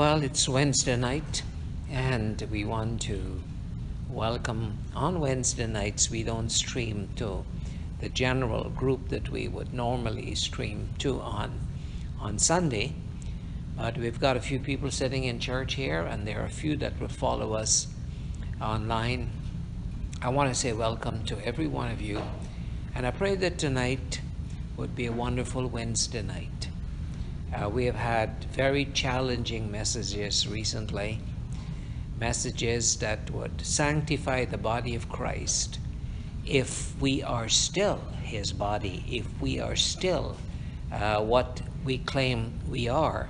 Well, it's Wednesday night, and we want to welcome. On Wednesday nights, we don't stream to the general group that we would normally stream to on on Sunday, but we've got a few people sitting in church here, and there are a few that will follow us online. I want to say welcome to every one of you, and I pray that tonight would be a wonderful Wednesday night. Uh, we have had very challenging messages recently, messages that would sanctify the body of Christ if we are still his body, if we are still uh, what we claim we are,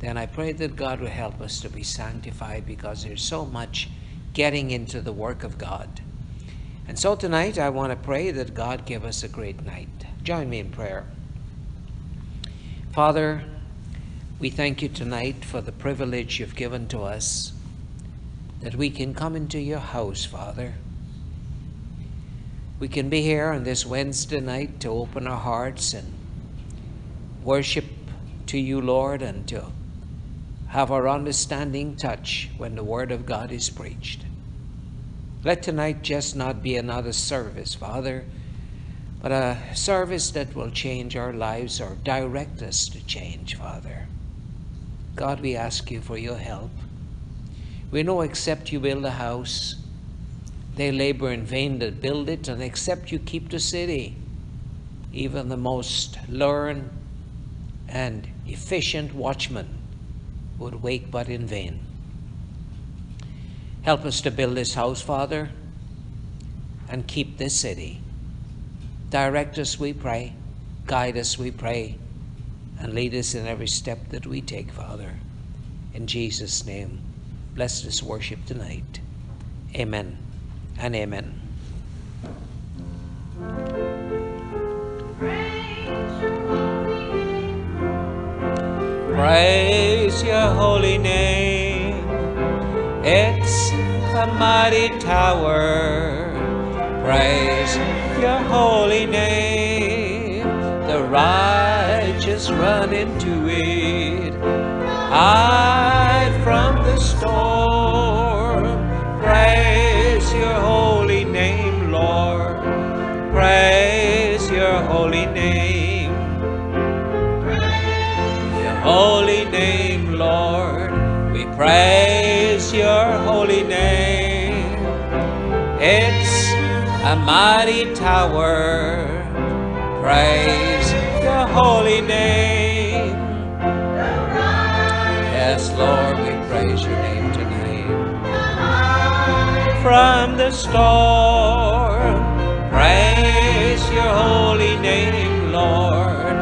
then I pray that God will help us to be sanctified because there's so much getting into the work of God. And so tonight I want to pray that God give us a great night. Join me in prayer. Father, we thank you tonight for the privilege you've given to us that we can come into your house, Father. We can be here on this Wednesday night to open our hearts and worship to you, Lord, and to have our understanding touch when the Word of God is preached. Let tonight just not be another service, Father but a service that will change our lives or direct us to change, Father. God, we ask you for your help. We know except you build a house, they labor in vain that build it, and except you keep the city, even the most learned and efficient watchman would wake but in vain. Help us to build this house, Father, and keep this city. Direct us, we pray. Guide us, we pray. And lead us in every step that we take, Father. In Jesus' name, bless this worship tonight. Amen and amen. Praise your holy name. It's a mighty tower. Praise your holy name. The righteous run into it. Hide from the storm. Praise your holy name, Lord. Praise your holy name. Your holy name, Lord. We praise mighty tower. Praise your holy name. Yes, Lord, we praise your name tonight. From the storm, praise your holy name, Lord.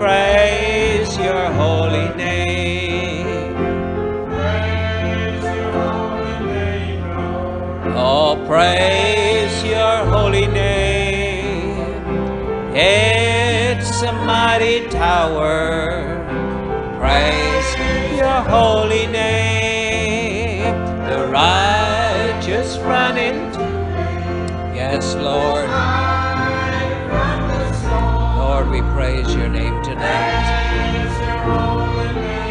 Praise your holy name. Praise your holy name, Lord. Oh, praise mighty tower. Praise your holy name. The righteous run into. Yes, Lord. Lord, we praise your name tonight.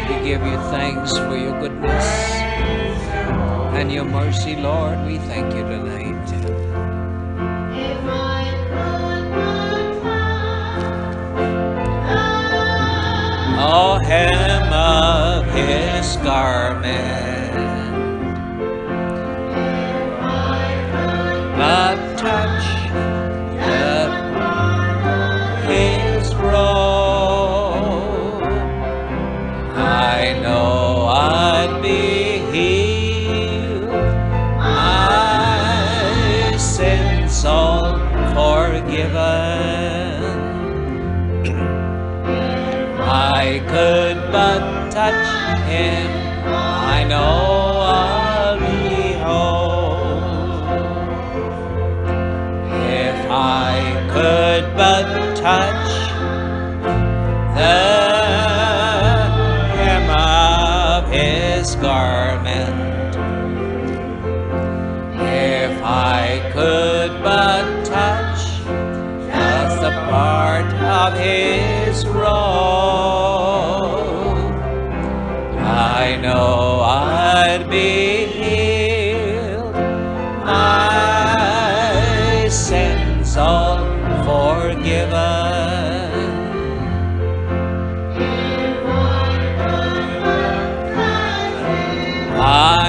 We give you thanks for your goodness and your mercy, Lord. We thank you tonight. Oh, hem of his garment, but touch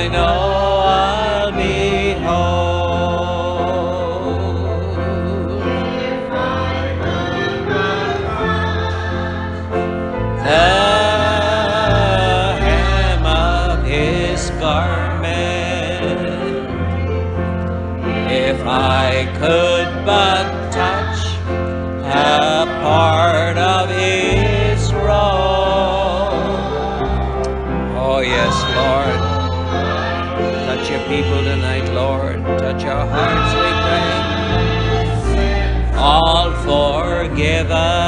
I know. together.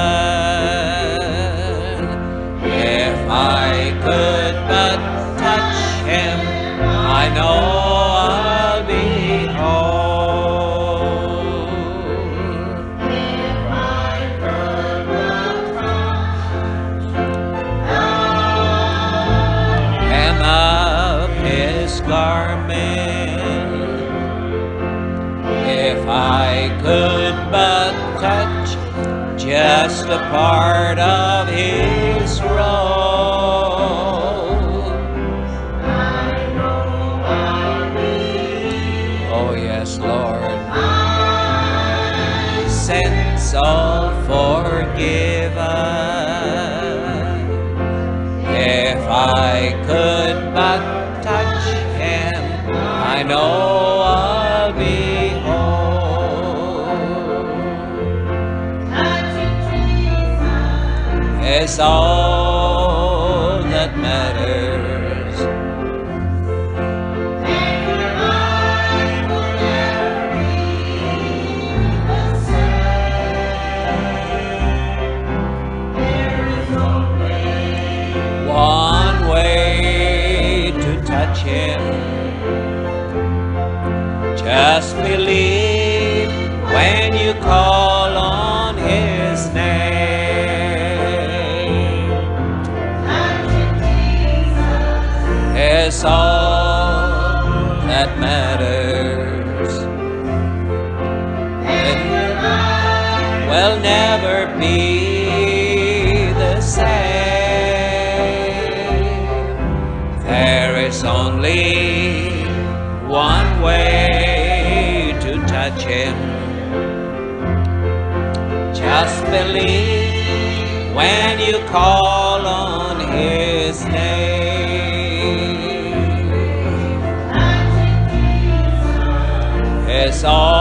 part of saw call on his name. It's all.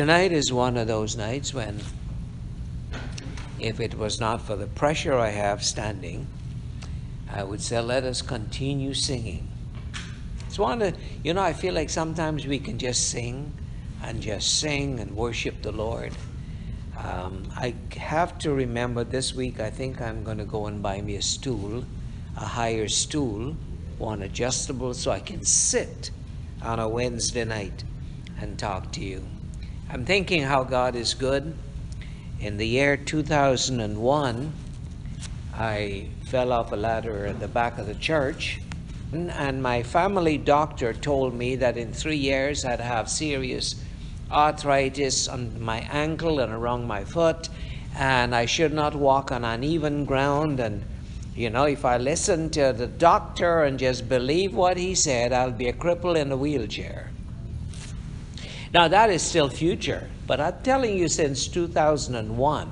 Tonight is one of those nights when, if it was not for the pressure I have standing, I would say, let us continue singing. It's one of, you know, I feel like sometimes we can just sing and just sing and worship the Lord. Um, I have to remember this week, I think I'm going to go and buy me a stool, a higher stool, one adjustable, so I can sit on a Wednesday night and talk to you. I'm thinking how God is good. In the year 2001, I fell off a ladder at the back of the church, and my family doctor told me that in three years I'd have serious arthritis on my ankle and around my foot, and I should not walk on uneven ground. And, you know, if I listen to the doctor and just believe what he said, I'll be a cripple in a wheelchair. Now, that is still future, but I'm telling you since 2001.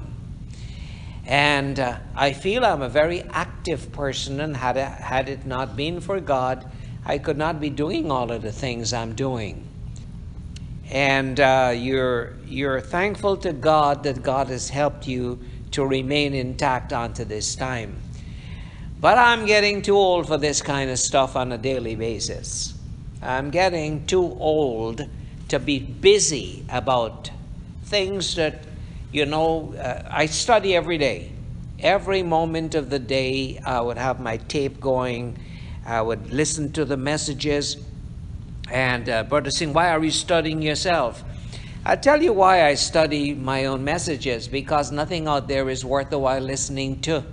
And uh, I feel I'm a very active person, and had it, had it not been for God, I could not be doing all of the things I'm doing. And uh, you're, you're thankful to God that God has helped you to remain intact onto this time. But I'm getting too old for this kind of stuff on a daily basis. I'm getting too old to be busy about things that, you know, uh, I study every day. Every moment of the day, I would have my tape going. I would listen to the messages. And uh, Brother Singh, why are you studying yourself? i tell you why I study my own messages because nothing out there is worth the while listening to.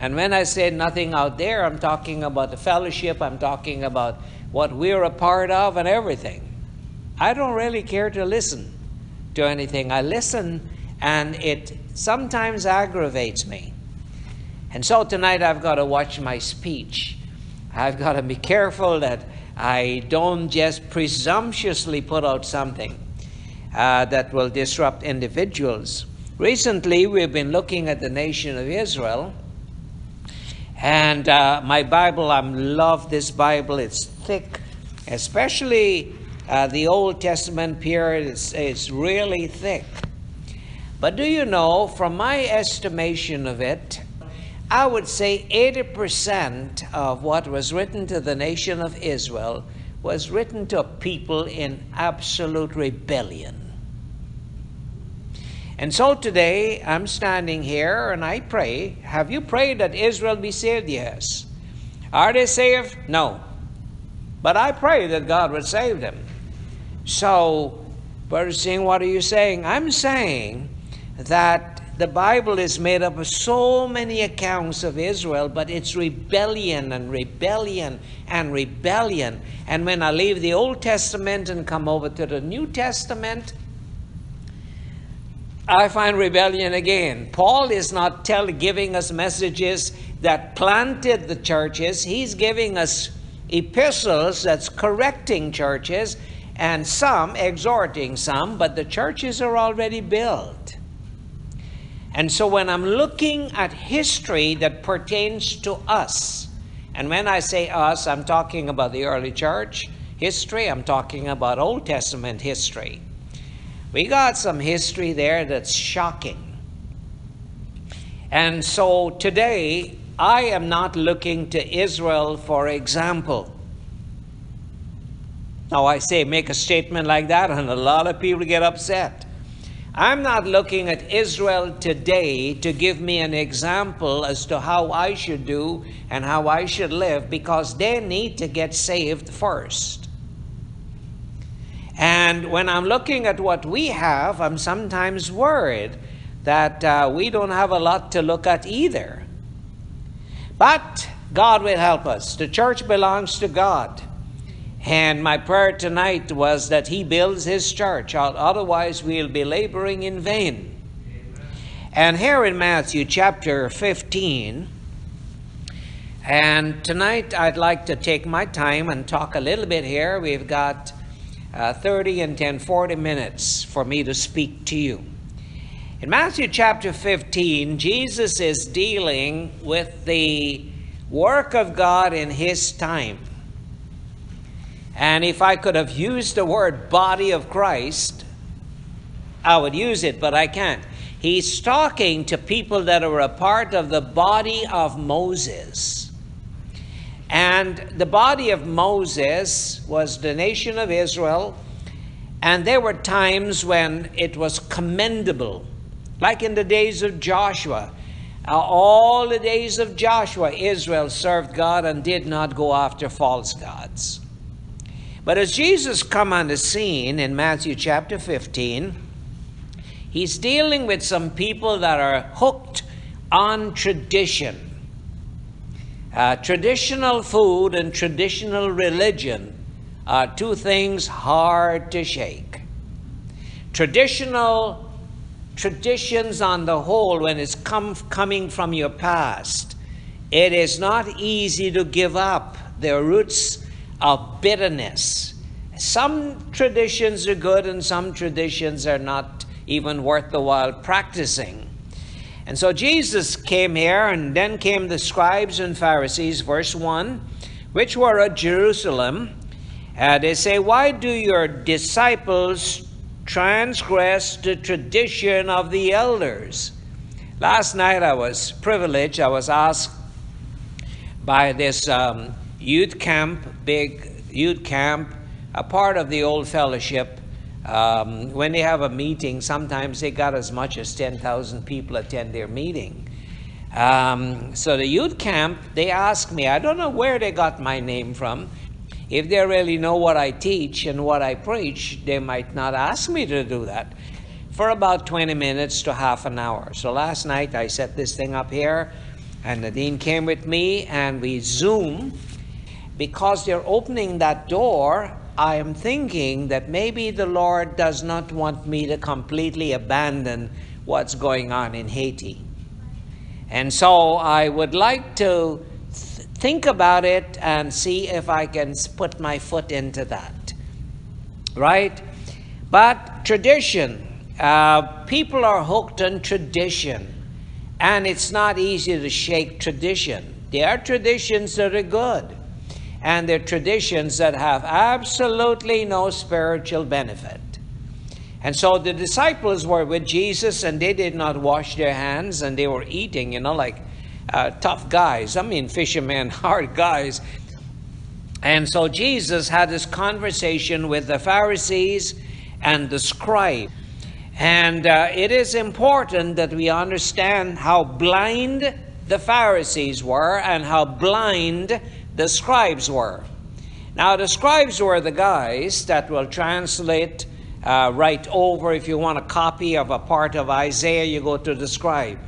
And when I say nothing out there, I'm talking about the fellowship, I'm talking about what we're a part of and everything. I don't really care to listen to anything. I listen and it sometimes aggravates me. And so tonight I've got to watch my speech. I've got to be careful that I don't just presumptuously put out something uh, that will disrupt individuals. Recently, we've been looking at the nation of Israel, and uh, my Bible, I love this Bible. It's thick, especially uh, the Old Testament period. It's, it's really thick. But do you know, from my estimation of it, I would say 80% of what was written to the nation of Israel was written to a people in absolute rebellion. And so today I'm standing here and I pray. Have you prayed that Israel be saved? Yes. Are they saved? No. But I pray that God would save them. So, Brother Singh, what are you saying? I'm saying that the Bible is made up of so many accounts of Israel, but it's rebellion and rebellion and rebellion. And when I leave the Old Testament and come over to the New Testament, I find rebellion again. Paul is not tell, giving us messages that planted the churches, he's giving us epistles that's correcting churches and some exhorting some, but the churches are already built. And so when I'm looking at history that pertains to us, and when I say us, I'm talking about the early church history, I'm talking about Old Testament history. We got some history there that's shocking. And so today, I am not looking to Israel for example. Now, I say make a statement like that, and a lot of people get upset. I'm not looking at Israel today to give me an example as to how I should do and how I should live because they need to get saved first. And when I'm looking at what we have, I'm sometimes worried that uh, we don't have a lot to look at either. But God will help us. The church belongs to God. And my prayer tonight was that He builds His church, otherwise, we'll be laboring in vain. And here in Matthew chapter 15, and tonight I'd like to take my time and talk a little bit here. We've got uh, 30 and 10, 40 minutes for me to speak to you. In Matthew chapter 15, Jesus is dealing with the work of God in His time. And if I could have used the word body of Christ, I would use it, but I can't. He's talking to people that are a part of the body of Moses. And the body of Moses was the nation of Israel, and there were times when it was commendable, like in the days of Joshua. Uh, all the days of Joshua, Israel served God and did not go after false gods. But as Jesus come on the scene in Matthew chapter 15, he's dealing with some people that are hooked on tradition. Uh, traditional food and traditional religion are two things hard to shake. Traditional traditions on the whole, when it's come, coming from your past, it is not easy to give up. They're roots of bitterness. Some traditions are good and some traditions are not even worth the while practicing. And so Jesus came here, and then came the scribes and Pharisees, verse 1, which were at Jerusalem. Uh, they say, Why do your disciples transgress the tradition of the elders? Last night I was privileged, I was asked by this um, youth camp, big youth camp, a part of the old fellowship. Um, when they have a meeting, sometimes they got as much as 10,000 people attend their meeting. Um, so the youth camp, they asked me, I don't know where they got my name from. If they really know what I teach and what I preach, they might not ask me to do that for about 20 minutes to half an hour. So last night I set this thing up here, and the dean came with me, and we Zoom because they're opening that door, I am thinking that maybe the Lord does not want me to completely abandon what's going on in Haiti. And so I would like to th- think about it and see if I can put my foot into that. Right? But tradition, uh, people are hooked on tradition, and it's not easy to shake tradition. There are traditions that are good and their traditions that have absolutely no spiritual benefit. And so the disciples were with Jesus and they did not wash their hands and they were eating, you know, like uh, tough guys. I mean, fishermen, hard guys. And so Jesus had this conversation with the Pharisees and the scribe. And uh, it is important that we understand how blind the Pharisees were and how blind the scribes were. Now, the scribes were the guys that will translate uh, right over. If you want a copy of a part of Isaiah, you go to the scribe.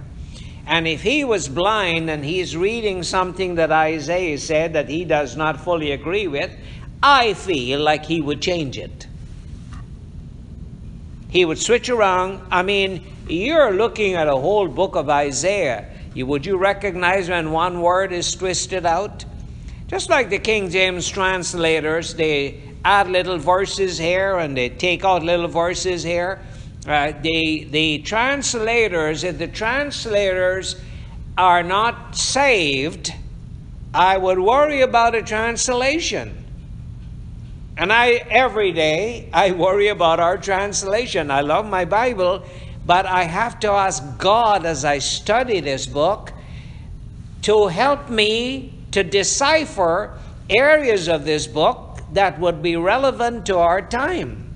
And if he was blind and he's reading something that Isaiah said that he does not fully agree with, I feel like he would change it. He would switch around. I mean, you're looking at a whole book of Isaiah. You, would you recognize when one word is twisted out? Just like the King James translators, they add little verses here and they take out little verses here. Uh, the, the translators, if the translators are not saved, I would worry about a translation. And I, every day, I worry about our translation. I love my Bible, but I have to ask God as I study this book to help me to decipher areas of this book that would be relevant to our time.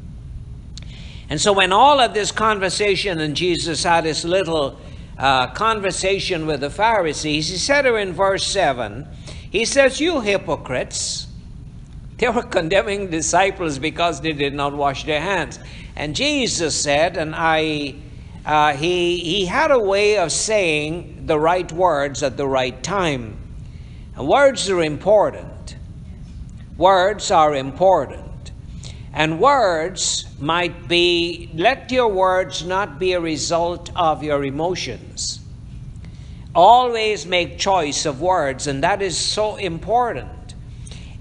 And so, when all of this conversation and Jesus had this little uh, conversation with the Pharisees, he said her in verse 7, he says, You hypocrites, they were condemning disciples because they did not wash their hands. And Jesus said, and I, uh, he, he had a way of saying the right words at the right time. And words are important. Words are important. And words might be, let your words not be a result of your emotions. Always make choice of words, and that is so important.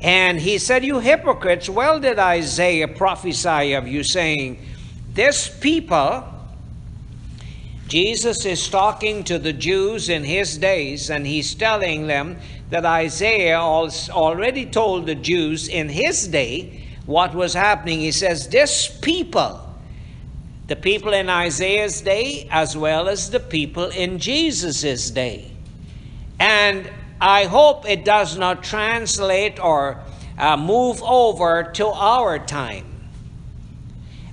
And he said, You hypocrites, well did Isaiah prophesy of you, saying, This people, Jesus is talking to the Jews in his days, and he's telling them that Isaiah already told the Jews in his day what was happening. He says, This people, the people in Isaiah's day, as well as the people in Jesus' day. And I hope it does not translate or uh, move over to our time.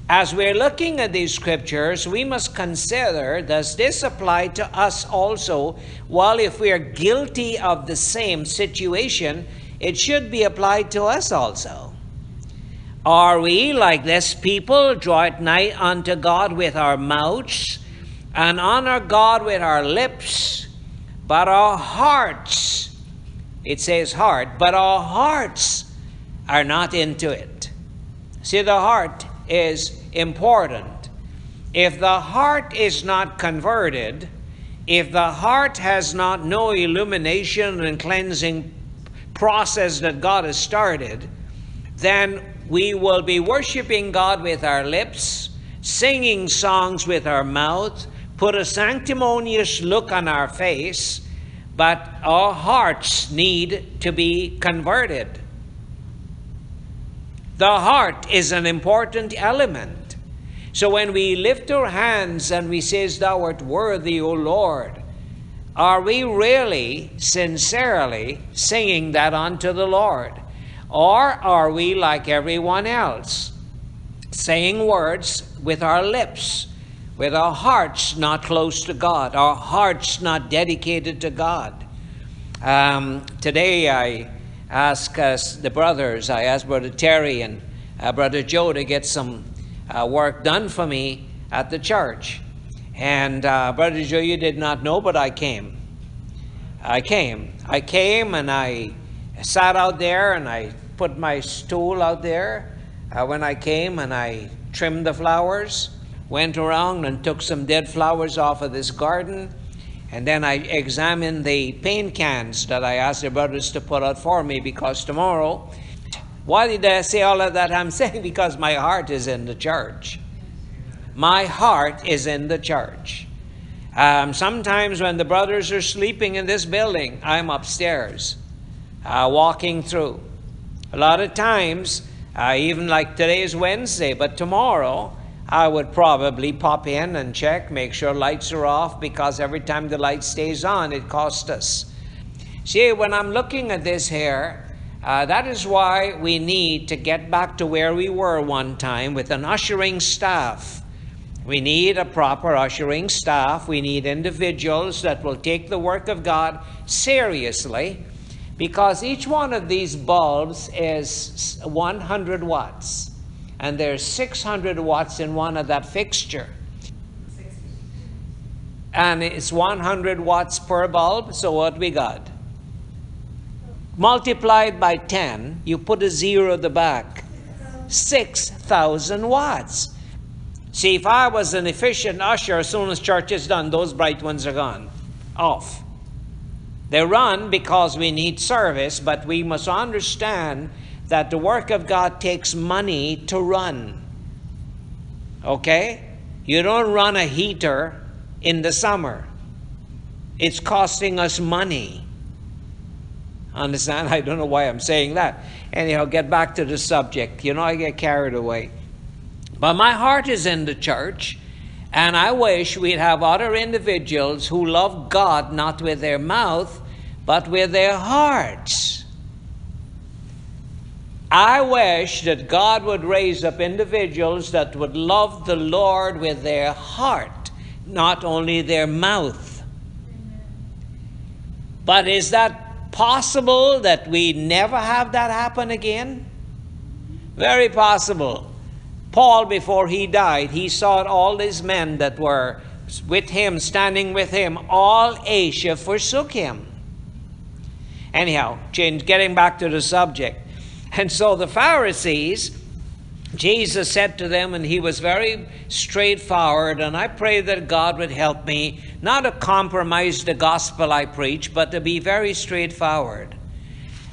As we're looking at these scriptures, we must consider does this apply to us also? Well, if we are guilty of the same situation, it should be applied to us also. Are we, like this people, draw it nigh unto God with our mouths and honor God with our lips, but our hearts, it says heart, but our hearts are not into it. See, the heart is important. If the heart is not converted, if the heart has not no illumination and cleansing process that God has started, then we will be worshiping God with our lips, singing songs with our mouth, put a sanctimonious look on our face, but our hearts need to be converted. The heart is an important element. So when we lift our hands and we say, Thou art worthy, O Lord, are we really sincerely singing that unto the Lord? Or are we like everyone else, saying words with our lips, with our hearts not close to God, our hearts not dedicated to God? Um, today I ask us, the brothers, I asked Brother Terry and uh, Brother Joe to get some uh, work done for me at the church. And uh, Brother Joe, you did not know, but I came. I came. I came and I sat out there and I put my stool out there uh, when I came and I trimmed the flowers, went around and took some dead flowers off of this garden and then I examined the paint cans that I asked the brothers to put out for me because tomorrow, why did I say all of that? I'm saying because my heart is in the church. My heart is in the church. Um, sometimes when the brothers are sleeping in this building, I'm upstairs, uh, walking through. A lot of times, uh, even like today is Wednesday, but tomorrow, I would probably pop in and check, make sure lights are off, because every time the light stays on, it costs us. See, when I'm looking at this here, uh, that is why we need to get back to where we were one time with an ushering staff. We need a proper ushering staff. We need individuals that will take the work of God seriously because each one of these bulbs is 100 watts and there's 600 watts in one of that fixture. And it's 100 watts per bulb, so what we got? Multiplied by 10, you put a zero at the back. 6,000 watts. See, if I was an efficient usher, as soon as church is done, those bright ones are gone, off. They run because we need service, but we must understand that the work of God takes money to run. Okay? You don't run a heater in the summer, it's costing us money. Understand? I don't know why I'm saying that. Anyhow, get back to the subject. You know, I get carried away. But my heart is in the church, and I wish we'd have other individuals who love God not with their mouth, but with their hearts. I wish that God would raise up individuals that would love the Lord with their heart, not only their mouth. But is that possible that we never have that happen again? Very possible. Paul, before he died, he saw all these men that were with him, standing with him, all Asia forsook him. Anyhow, getting back to the subject. And so the Pharisees, Jesus said to them, and he was very straightforward, and I pray that God would help me not to compromise the gospel I preach, but to be very straightforward.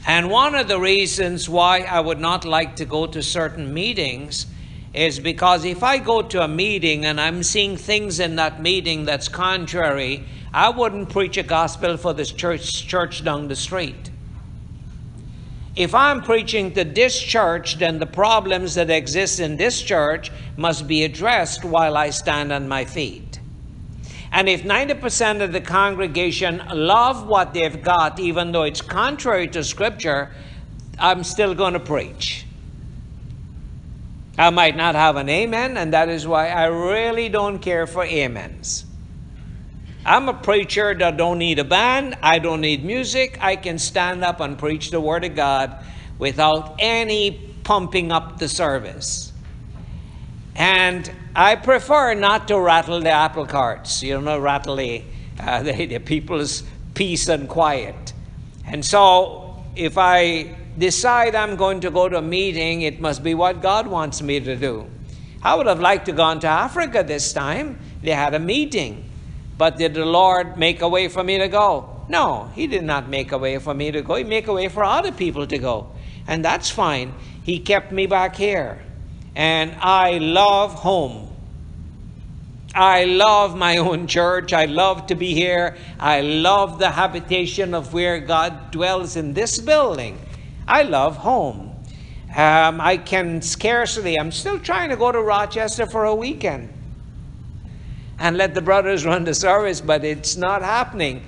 And one of the reasons why I would not like to go to certain meetings is because if I go to a meeting and I'm seeing things in that meeting that's contrary, I wouldn't preach a gospel for this church, church down the street. If I'm preaching to this church, then the problems that exist in this church must be addressed while I stand on my feet. And if 90% of the congregation love what they've got, even though it's contrary to Scripture, I'm still going to preach. I might not have an amen, and that is why I really don't care for amens. I'm a preacher that don't need a band. I don't need music. I can stand up and preach the Word of God without any pumping up the service. And I prefer not to rattle the apple carts, you know, rattle the, uh, the, the people's peace and quiet. And so if I decide I'm going to go to a meeting, it must be what God wants me to do. I would have liked to gone to Africa this time. They had a meeting. But did the Lord make a way for me to go? No, He did not make a way for me to go. He made a way for other people to go. And that's fine. He kept me back here. And I love home. I love my own church. I love to be here. I love the habitation of where God dwells in this building. I love home. Um, I can scarcely, I'm still trying to go to Rochester for a weekend and let the brothers run the service, but it's not happening.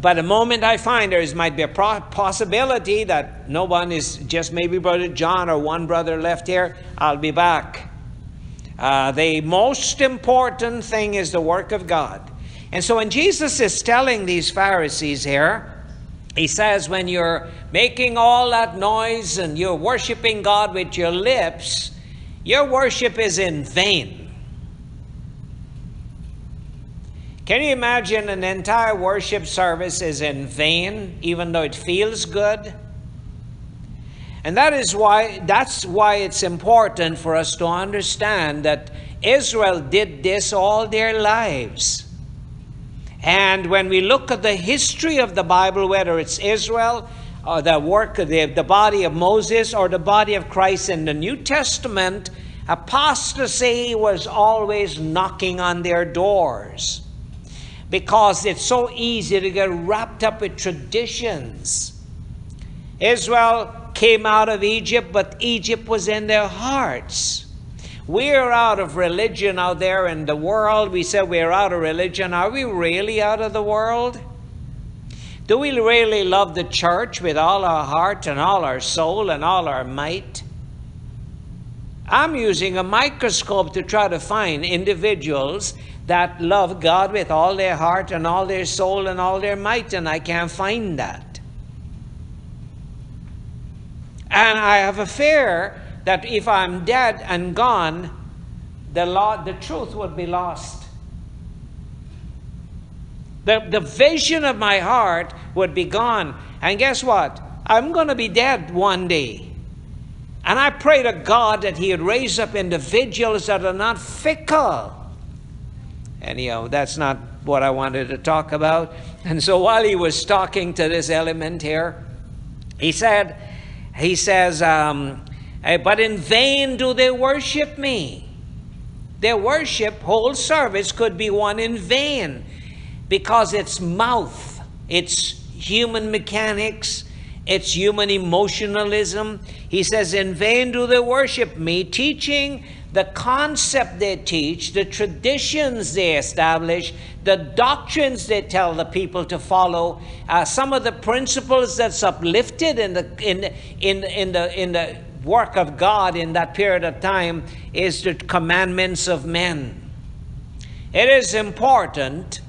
But the moment I find there might be a possibility that no one is just maybe Brother John or one brother left here, I'll be back. Uh, the most important thing is the work of God. And so when Jesus is telling these Pharisees here, he says, when you're making all that noise and you're worshiping God with your lips, your worship is in vain. Can you imagine an entire worship service is in vain, even though it feels good? And that is why that's why it's important for us to understand that Israel did this all their lives. And when we look at the history of the Bible, whether it's Israel or the work of the, the body of Moses or the body of Christ in the New Testament, apostasy was always knocking on their doors because it's so easy to get wrapped up with traditions. Israel came out of Egypt, but Egypt was in their hearts. We're out of religion out there in the world. We say we're out of religion. Are we really out of the world? Do we really love the church with all our heart and all our soul and all our might? I'm using a microscope to try to find individuals that love God with all their heart and all their soul and all their might, and I can't find that. And I have a fear that if I'm dead and gone, the, law, the truth would be lost. The, the vision of my heart would be gone. And guess what? I'm going to be dead one day. And I pray to God that He would raise up individuals that are not fickle. Anyhow, that's not what I wanted to talk about. And so while he was talking to this element here, he said, he says, um, but in vain do they worship me. Their worship, whole service, could be one in vain because it's mouth, it's human mechanics, it's human emotionalism. He says, In vain do they worship me, teaching the concept they teach, the traditions they establish, the doctrines they tell the people to follow, uh, some of the principles that's uplifted in the, in, in, in, the, in the work of God in that period of time is the commandments of men. It is important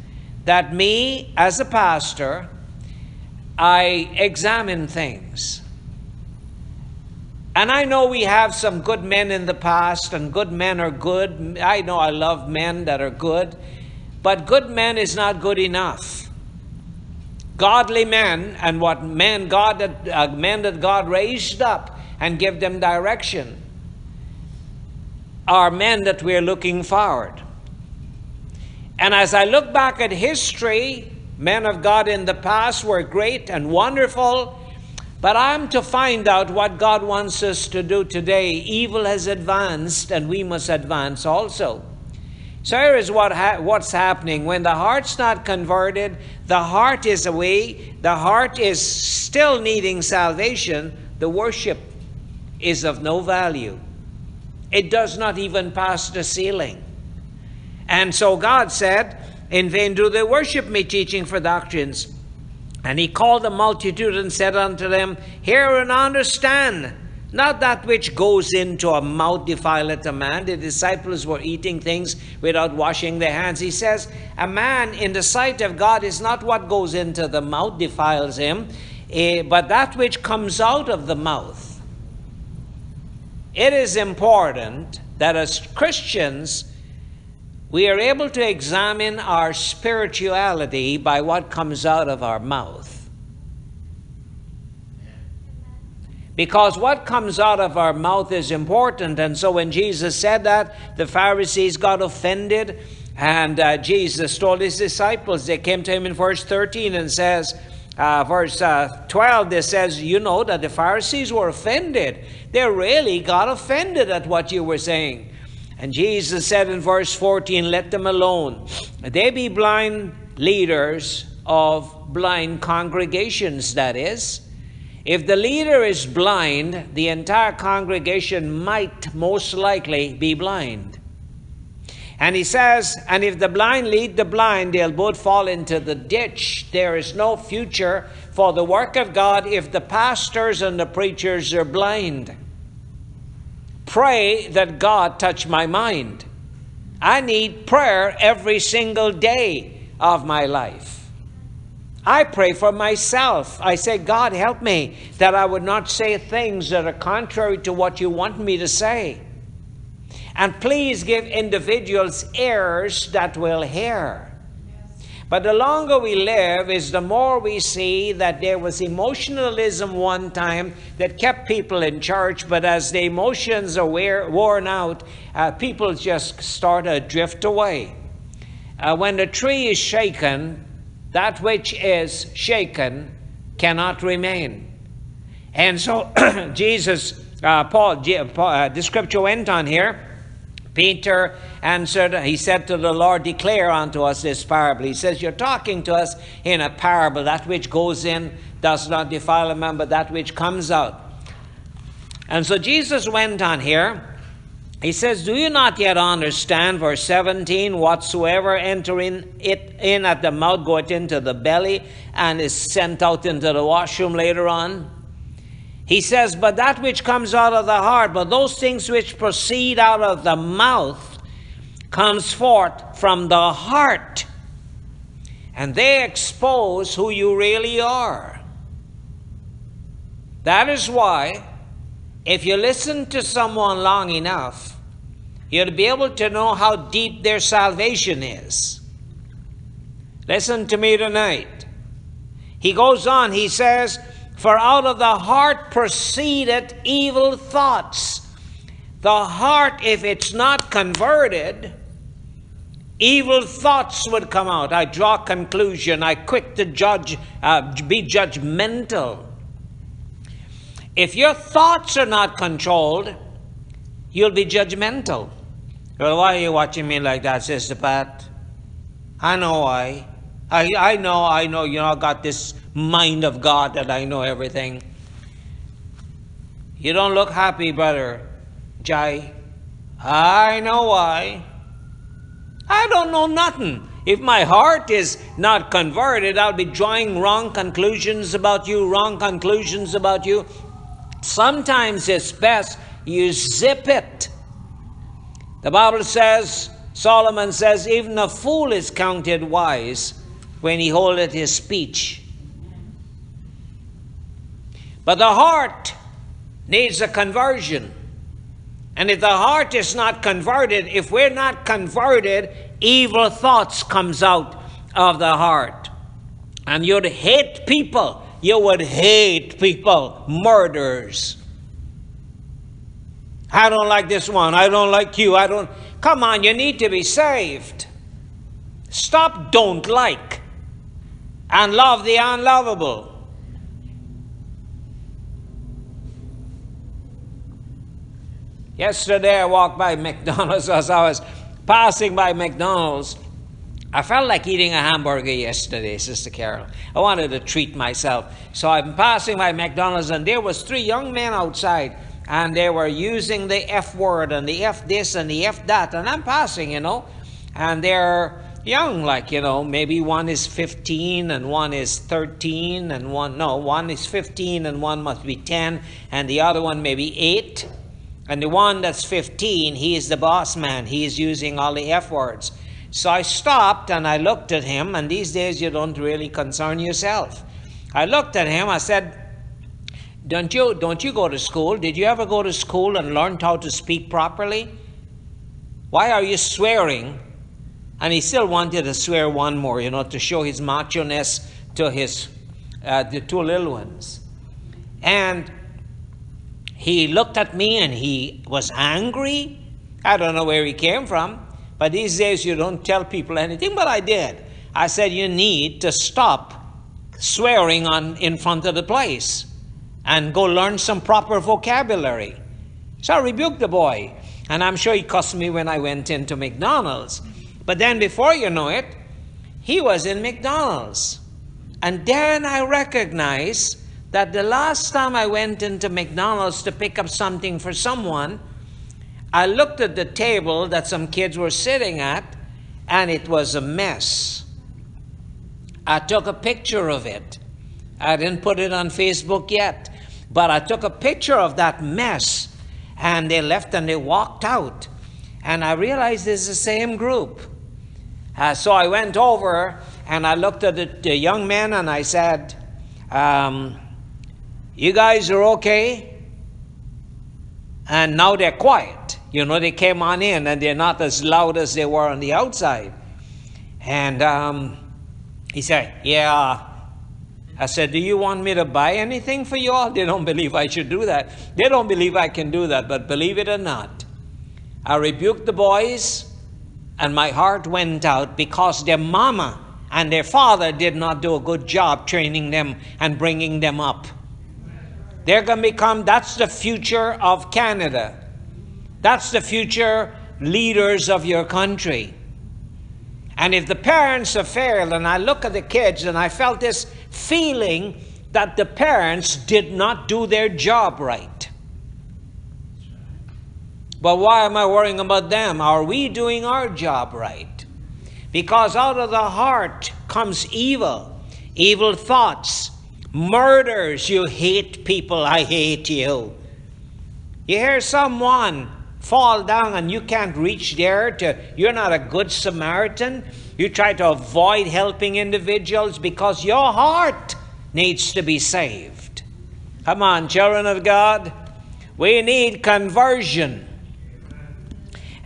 that me, as a pastor, I examine things. And I know we have some good men in the past, and good men are good. I know I love men that are good, but good men is not good enough. Godly men and what men God that uh, men that God raised up and give them direction are men that we're looking forward. And as I look back at history, men of God in the past were great and wonderful but I'm to find out what God wants us to do today. Evil has advanced, and we must advance also. So here is what ha- what's happening. When the heart's not converted, the heart is away, the heart is still needing salvation, the worship is of no value. It does not even pass the ceiling. And so God said, In vain do they worship me, teaching for doctrines and he called the multitude and said unto them, Hear and understand. Not that which goes into a mouth defileth a man. The disciples were eating things without washing their hands. He says, A man in the sight of God is not what goes into the mouth defiles him, eh, but that which comes out of the mouth. It is important that as Christians, we are able to examine our spirituality by what comes out of our mouth. Because what comes out of our mouth is important. And so when Jesus said that, the Pharisees got offended. And uh, Jesus told his disciples, they came to him in verse 13 and says, uh, verse uh, 12, this says, You know that the Pharisees were offended. They really got offended at what you were saying. And Jesus said in verse 14, Let them alone. They be blind leaders of blind congregations, that is. If the leader is blind, the entire congregation might most likely be blind. And he says, And if the blind lead the blind, they'll both fall into the ditch. There is no future for the work of God if the pastors and the preachers are blind pray that God touch my mind. I need prayer every single day of my life. I pray for myself. I say, God, help me that I would not say things that are contrary to what you want me to say. And please give individuals ears that will hear. But the longer we live is the more we see that there was emotionalism one time that kept people in church, but as the emotions are wear, worn out, uh, people just start to drift away. Uh, when the tree is shaken, that which is shaken cannot remain. And so Jesus, uh, Paul, uh, the scripture went on here Peter answered, he said to the Lord, Declare unto us this parable. He says, You're talking to us in a parable. That which goes in does not defile a man, but that which comes out. And so Jesus went on here. He says, Do you not yet understand, verse 17, whatsoever entering it in at the mouth goeth into the belly and is sent out into the washroom later on? He says, But that which comes out of the heart, but those things which proceed out of the mouth, comes forth from the heart. And they expose who you really are. That is why, if you listen to someone long enough, you'll be able to know how deep their salvation is. Listen to me tonight. He goes on, he says, For out of the heart proceedeth evil thoughts. The heart, if it's not converted, evil thoughts would come out. I draw conclusion. I quick to judge, uh, be judgmental. If your thoughts are not controlled, you'll be judgmental. Well, why are you watching me like that, Sister Pat? I know why. I, I know, I know, you know, I got this mind of God that I know everything. You don't look happy, brother Jai. I know why. I don't know nothing. If my heart is not converted, I'll be drawing wrong conclusions about you, wrong conclusions about you. Sometimes it's best you zip it. The Bible says, Solomon says, even a fool is counted wise when he holdeth his speech. But the heart needs a conversion. And if the heart is not converted, if we're not converted, evil thoughts comes out of the heart. And you'd hate people. You would hate people, murderers. I don't like this one. I don't like you. I don't. Come on, you need to be saved. Stop don't like and love the unlovable. Yesterday I walked by McDonald's as I was passing by McDonald's. I felt like eating a hamburger yesterday, Sister Carol. I wanted to treat myself. So I'm passing by McDonald's and there was three young men outside and they were using the F word and the F this and the F that. And I'm passing, you know, and they're young, like, you know, maybe one is 15 and one is 13 and one, no, one is 15 and one must be 10 and the other one maybe 8. And the one that's 15, he is the boss man. He is using all the F words. So I stopped and I looked at him, and these days you don't really concern yourself. I looked at him, I said, don't you, don't you go to school? Did you ever go to school and learn how to speak properly? Why are you swearing? And he still wanted to swear one more, you know, to show his macho ness to his uh, the two little ones. And he looked at me and he was angry. I don't know where he came from, but these days you don't tell people anything, but I did. I said, You need to stop swearing on in front of the place and go learn some proper vocabulary. So I rebuked the boy, and I'm sure he cussed me when I went into McDonald's. But then before you know it, he was in McDonald's. And then I recognized that the last time I went into McDonald's to pick up something for someone, I looked at the table that some kids were sitting at, and it was a mess. I took a picture of it. I didn't put it on Facebook yet, but I took a picture of that mess, and they left and they walked out. And I realized it's the same group. Uh, so I went over and I looked at the, the young men and I said, um, you guys are okay? And now they're quiet. You know, they came on in and they're not as loud as they were on the outside. And um, he said, Yeah. I said, Do you want me to buy anything for you all? They don't believe I should do that. They don't believe I can do that, but believe it or not, I rebuked the boys and my heart went out because their mama and their father did not do a good job training them and bringing them up. They're going to become, that's the future of Canada. That's the future leaders of your country. And if the parents have failed, and I look at the kids and I felt this feeling that the parents did not do their job right. But why am I worrying about them? Are we doing our job right? Because out of the heart comes evil, evil thoughts, murders. You hate people. I hate you. You hear someone fall down and you can't reach there to you're not a good Samaritan. You try to avoid helping individuals because your heart needs to be saved. Come on, children of God. We need conversion.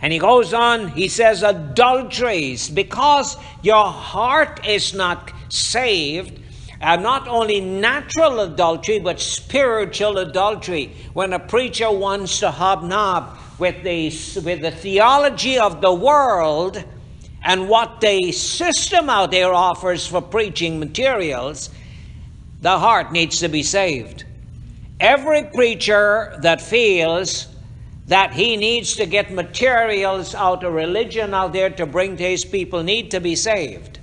And he goes on, he says, adulteries, because your heart is not saved, uh, not only natural adultery, but spiritual adultery. When a preacher wants to hobnob with the, with the theology of the world and what the system out there offers for preaching materials, the heart needs to be saved. Every preacher that feels that he needs to get materials out of religion out there to bring to his people need to be saved.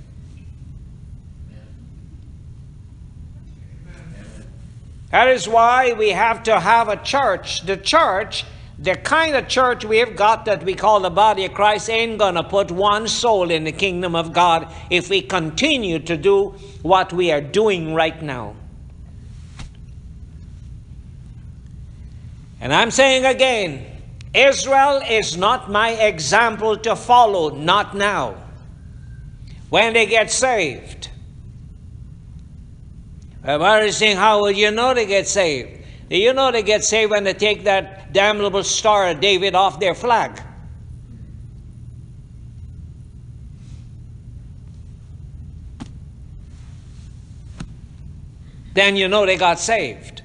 That is why we have to have a church. The church, the kind of church we have got that we call the body of Christ, ain't going to put one soul in the kingdom of God if we continue to do what we are doing right now. And I'm saying again, Israel is not my example to follow, not now. When they get saved, Uh, Everybody saying, How will you know they get saved? You know they get saved when they take that damnable star of David off their flag. Then you know they got saved.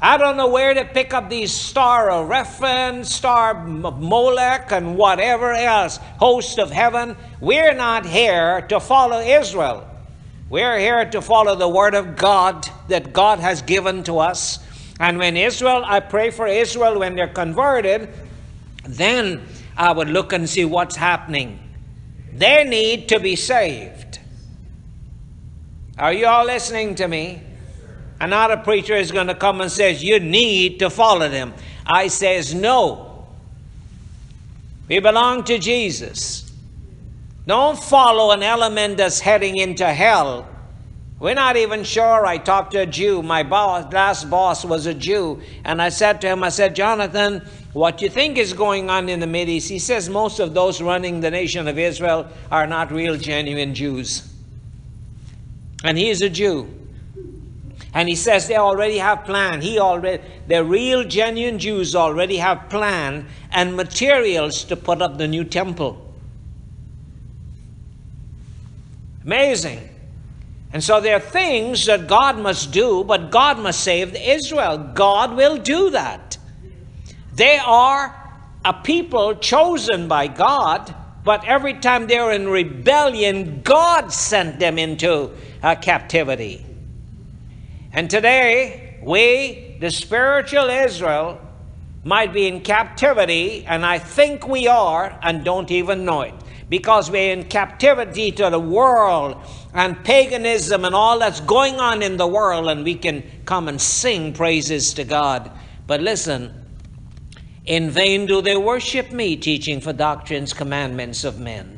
I don't know where to pick up these star of Rephan, star of Molech, and whatever else, host of heaven. We're not here to follow Israel. We're here to follow the word of God that God has given to us. And when Israel, I pray for Israel when they're converted, then I would look and see what's happening. They need to be saved. Are you all listening to me? Another preacher is going to come and says, You need to follow them. I says, No. We belong to Jesus. Don't follow an element that's heading into hell. We're not even sure. I talked to a Jew. My boss, last boss was a Jew. And I said to him, I said, Jonathan, what you think is going on in the Mideast? He says most of those running the nation of Israel are not real, genuine Jews. And he is a Jew. And he says they already have plan. He already, the real, genuine Jews already have plan and materials to put up the new temple. Amazing. And so there are things that God must do, but God must save Israel. God will do that. They are a people chosen by God, but every time they're in rebellion, God sent them into uh, captivity. And today, we, the spiritual Israel, might be in captivity, and I think we are, and don't even know it because we're in captivity to the world and paganism and all that's going on in the world, and we can come and sing praises to God. But listen, in vain do they worship me, teaching for doctrines, commandments of men.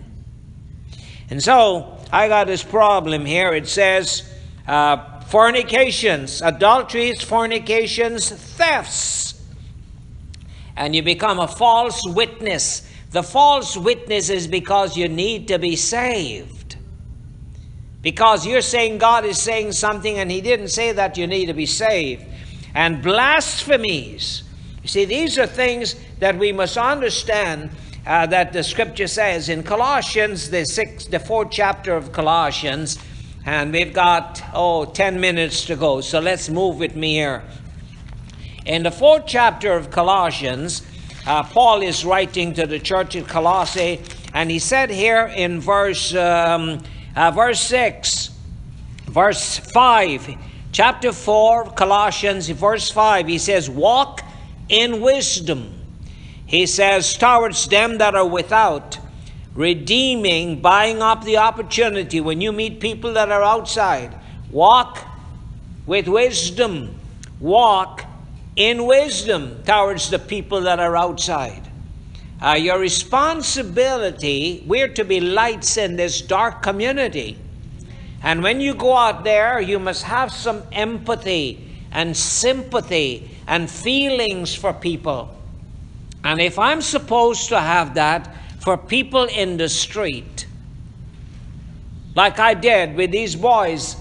And so I got this problem here. It says, uh, fornications, adulteries, fornications, thefts. And you become a false witness the false witness is because you need to be saved. Because you're saying God is saying something and He didn't say that you need to be saved. And blasphemies. You see, these are things that we must understand uh, that the scripture says in Colossians, the sixth, the fourth chapter of Colossians, and we've got, oh, 10 minutes to go. So let's move with me here. In the fourth chapter of Colossians, uh, Paul is writing to the church in Colossae, and he said here in verse um, uh, verse six, verse five, chapter four, Colossians, verse five, he says, "Walk in wisdom." He says, "Towards them that are without." Redeeming, buying up the opportunity when you meet people that are outside. Walk with wisdom. Walk in wisdom towards the people that are outside. Uh, your responsibility, we're to be lights in this dark community. And when you go out there, you must have some empathy and sympathy and feelings for people. And if I'm supposed to have that for people in the street, like I did with these boys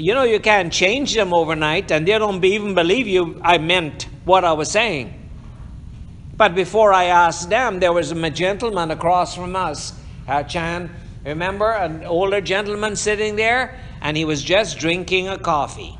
you know you can't change them overnight and they don't even believe you I meant what I was saying. But before I asked them, there was a gentleman across from us, uh, Chan. Remember, an older gentleman sitting there? and he was just drinking a coffee.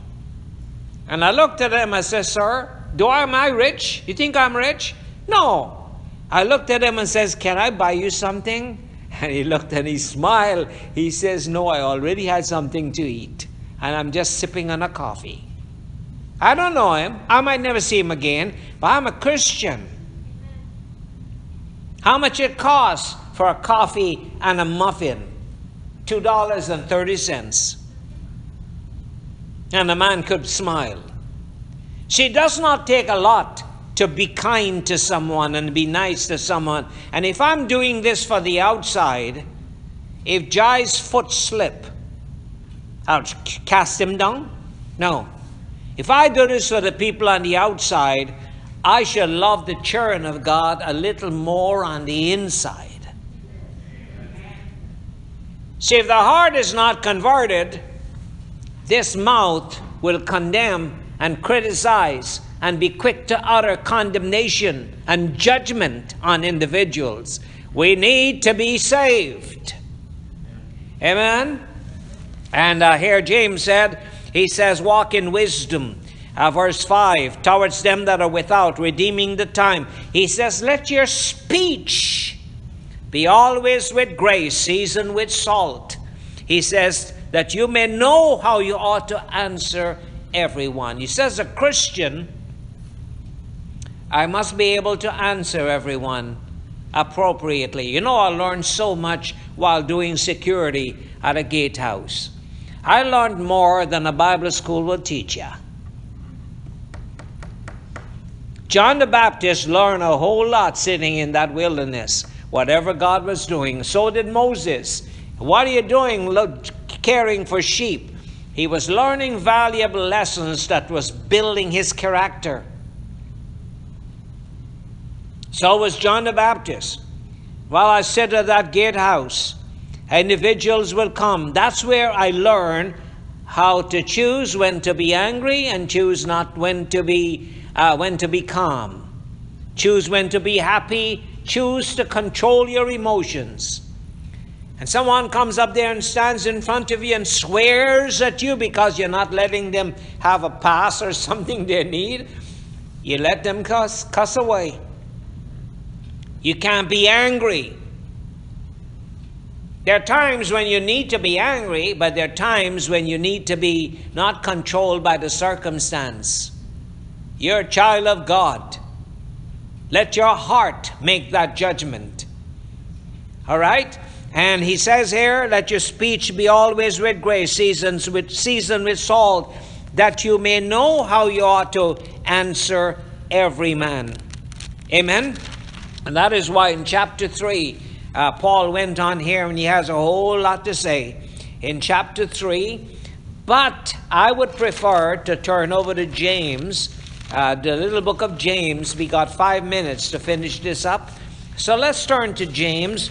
And I looked at him, I said, Sir, do I am I rich? You think I'm rich? No. I looked at him and says, Can I buy you something? And he looked and he smiled. He says, No, I already had something to eat. And I'm just sipping on a coffee. I don't know him. I might never see him again, but I'm a Christian. How much it costs for a coffee and a muffin? $2.30. And the man could smile. It does not take a lot to be kind to someone and be nice to someone. And if I'm doing this for the outside, if Jai's foot slip, I'll cast him down? No. If I do this for the people on the outside, I shall love the children of God a little more on the inside. See, if the heart is not converted, this mouth will condemn and criticize and be quick to utter condemnation and judgment on individuals. We need to be saved. Amen? And uh, here James said, he says, walk in wisdom. Uh, verse 5 towards them that are without, redeeming the time. He says, Let your speech be always with grace, seasoned with salt. He says, That you may know how you ought to answer everyone. He says, A Christian, I must be able to answer everyone appropriately. You know, I learned so much while doing security at a gatehouse. I learned more than a Bible school will teach you. John the Baptist learned a whole lot sitting in that wilderness, whatever God was doing. So did Moses. What are you doing caring for sheep? He was learning valuable lessons that was building his character. So was John the Baptist. While I sit at that gatehouse, individuals will come. That's where I learn how to choose when to be angry and choose not when to be uh, when to be calm. Choose when to be happy. Choose to control your emotions. And someone comes up there and stands in front of you and swears at you because you're not letting them have a pass or something they need. You let them cuss, cuss away. You can't be angry. There are times when you need to be angry, but there are times when you need to be not controlled by the circumstance. You're a child of God. Let your heart make that judgment. All right? And he says here, let your speech be always with grace, seasons with seasoned with salt, that you may know how you ought to answer every man. Amen. And that is why in chapter 3, uh, Paul went on here and he has a whole lot to say in chapter 3. But I would prefer to turn over to James, uh, the little book of James. We got five minutes to finish this up. So let's turn to James.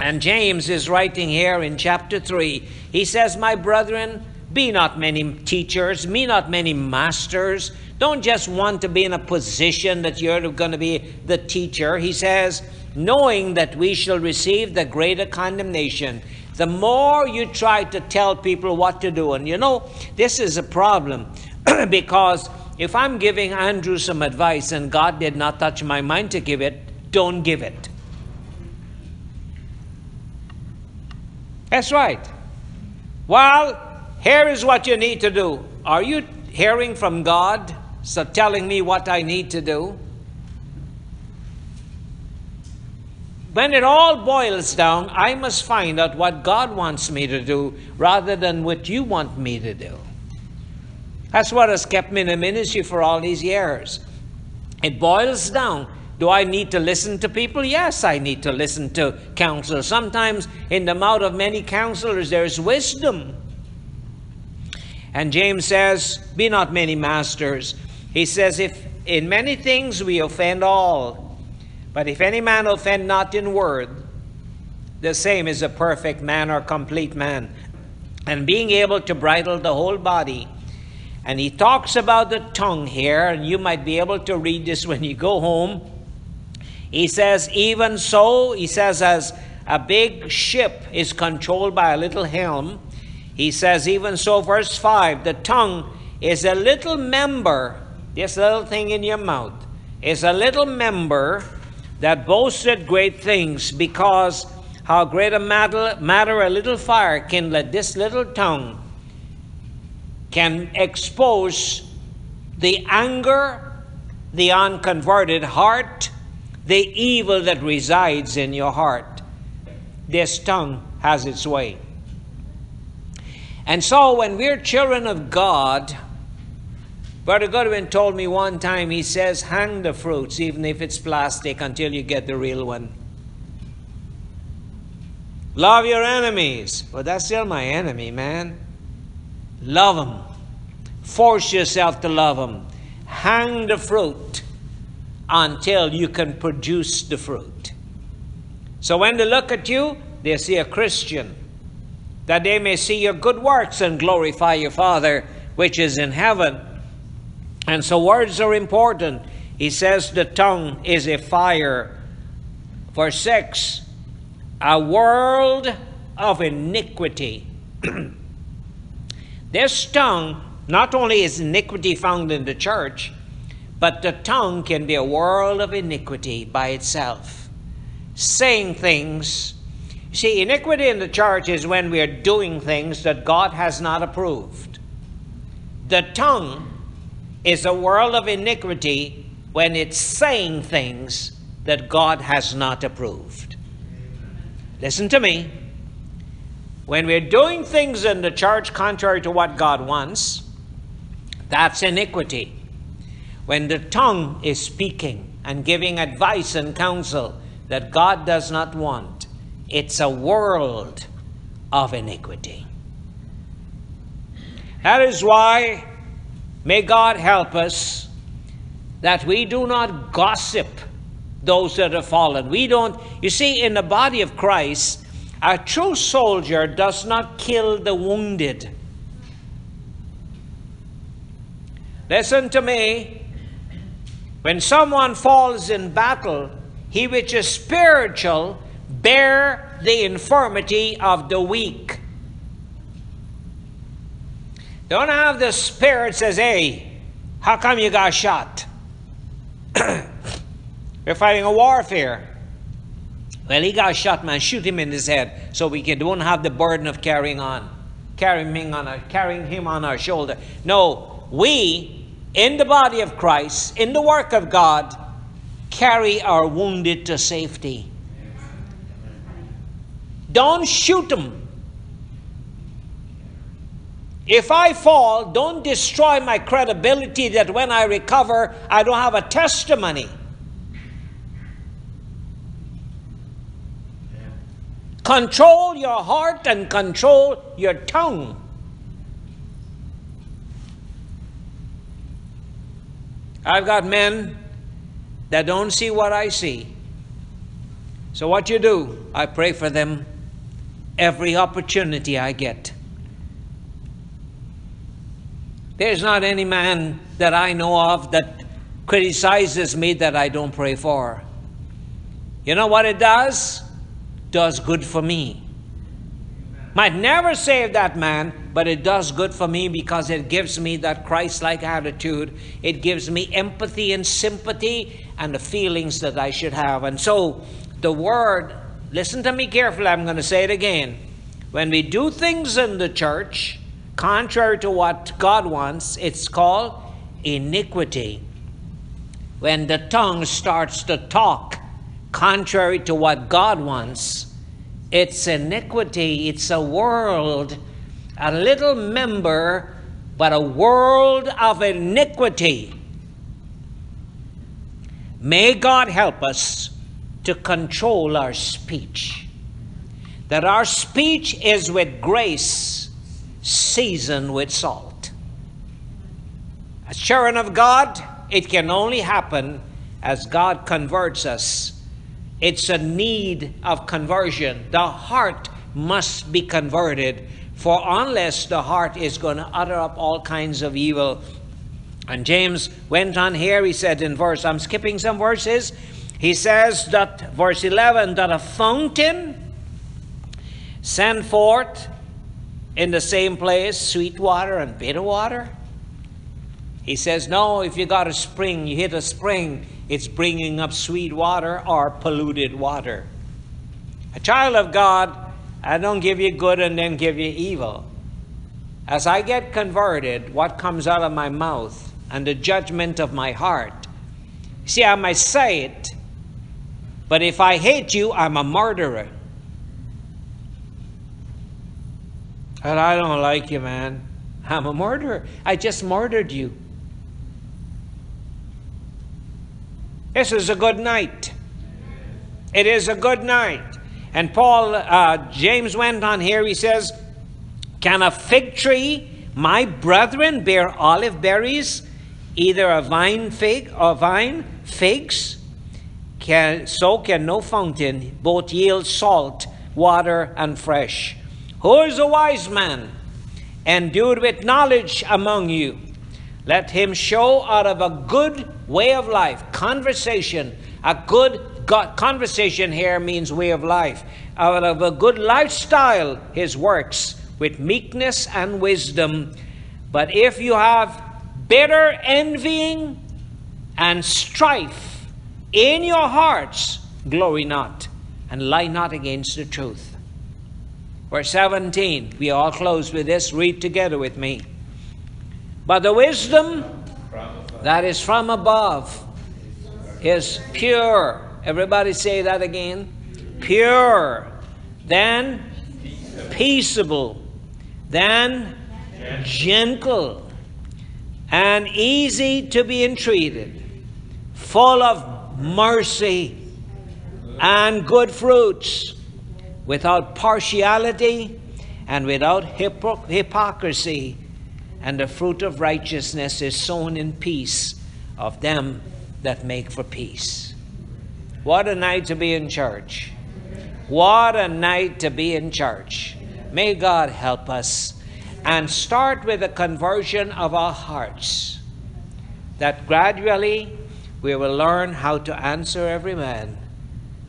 And James is writing here in chapter 3. He says, My brethren, be not many teachers, be not many masters. Don't just want to be in a position that you're going to be the teacher. He says, knowing that we shall receive the greater condemnation. The more you try to tell people what to do, and you know, this is a problem because if I'm giving Andrew some advice and God did not touch my mind to give it, don't give it. That's right. Well, here is what you need to do. Are you hearing from God? So telling me what I need to do? When it all boils down, I must find out what God wants me to do rather than what you want me to do. That's what has kept me in the ministry for all these years. It boils down. Do I need to listen to people? Yes, I need to listen to counsel. Sometimes in the mouth of many counselors there's wisdom. And James says, Be not many masters. He says, If in many things we offend all, but if any man offend not in word, the same is a perfect man or complete man. And being able to bridle the whole body. And he talks about the tongue here, and you might be able to read this when you go home. He says, even so, he says, as a big ship is controlled by a little helm, He says, even so, verse 5 the tongue is a little member, this little thing in your mouth, is a little member that boasted great things because how great a matter, matter a little fire can let this little tongue can expose the anger, the unconverted heart, the evil that resides in your heart. This tongue has its way. And so when we're children of God, Brother Goodwin told me one time, he says, hang the fruits, even if it's plastic, until you get the real one. Love your enemies. But that's still my enemy, man. Love them. Force yourself to love them. Hang the fruit until you can produce the fruit. So when they look at you, they see a Christian, that they may see your good works and glorify your Father which is in heaven. And so words are important. He says the tongue is a fire. Verse 6 A world of iniquity. this tongue, not only is iniquity found in the church, but the tongue can be a world of iniquity by itself. Saying things. See, iniquity in the church is when we are doing things that God has not approved. The tongue is a world of iniquity when it's saying things that God has not approved. Listen to me. When we're doing things in the church contrary to what God wants, that's iniquity. When the tongue is speaking and giving advice and counsel that God does not want, it's a world of iniquity. That is why May God help us that we do not gossip those that have fallen. We don't, you see, in the body of Christ, a true soldier does not kill the wounded. Listen to me. When someone falls in battle, he which is spiritual bear the infirmity of the weak. Don't have the spirit says, hey, how come you got shot? We're fighting a warfare. Well, he got shot, man. Shoot him in his head so we can, don't have the burden of carrying on, carrying him on our, carrying him on our shoulder. No, we, in the body of Christ, in the work of God, carry our wounded to safety. Don't shoot them. If I fall, don't destroy my credibility that when I recover, I don't have a testimony. Control your heart and control your tongue. I've got men that don't see what I see. So, what you do, I pray for them every opportunity I get. There's not any man that I know of that criticizes me that I don't pray for. You know what it does? Does good for me. Might never save that man, but it does good for me because it gives me that Christ like attitude. It gives me empathy and sympathy and the feelings that I should have. And so, the word, listen to me carefully, I'm going to say it again. When we do things in the church, contrary to what God wants, it's called iniquity. When the tongue starts to talk contrary to what God wants, it's iniquity. It's a world, a little member, but a world of iniquity. May God help us to control our speech. That our speech is with grace seasoned with salt. As children of God, it can only happen as God converts us. It's a need of conversion. The heart must be converted, for unless the heart is going to utter up all kinds of evil. And James went on here, he said in verse, I'm skipping some verses. He says that, verse 11, that a fountain send forth in the same place sweet water and bitter water? He says, No, if you got a spring, you hit a spring, it's bringing up sweet water or polluted water. A child of God, I don't give you good and then give you evil. As I get converted, what comes out of my mouth and the judgment of my heart. See, I might say it, but if I hate you, I'm a murderer. And I don't like you, man. I'm a murderer. I just murdered you. This is a good night. It is a good night. And Paul, uh, James went on here, he says, Can a fig tree, my brethren, bear olive berries, either a vine fig or vine figs? Can, so can no fountain both yield salt, water, and fresh. Who is a wise man, endued with knowledge among you? Let him show out of a good way of life, conversation, a good conversation here means way of life, out of a good lifestyle, his works with meekness and wisdom. But if you have bitter envying and strife in your hearts, glory not and lie not against the truth. Verse 17, we all close with this. Read together with me. But the wisdom that is from above is pure. Everybody say that again. Pure. Then peaceable. Then gentle. And easy to be entreated. Full of mercy and good fruits. Without partiality and without hypocr- hypocrisy and the fruit of righteousness is sown in peace of them that make for peace. What a night to be in church. What a night to be in church. May God help us and start with the conversion of our hearts, that gradually we will learn how to answer every man.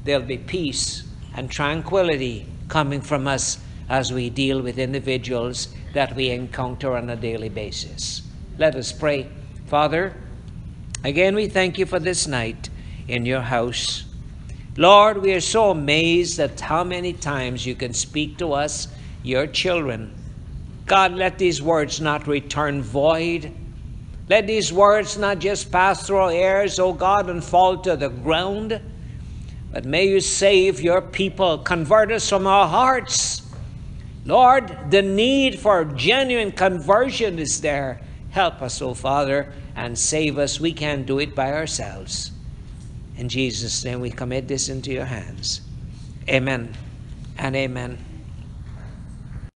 There'll be peace and tranquility coming from us as we deal with individuals that we encounter on a daily basis. Let us pray. Father, again we thank you for this night in your house. Lord, we are so amazed at how many times you can speak to us, your children. God, let these words not return void. Let these words not just pass through our ears, O God, and fall to the ground. But may you save your people, convert us from our hearts Lord, the need for genuine conversion is there. Help us, O oh Father, and save us. We can't do it by ourselves. In Jesus' name, we commit this into your hands. Amen and amen.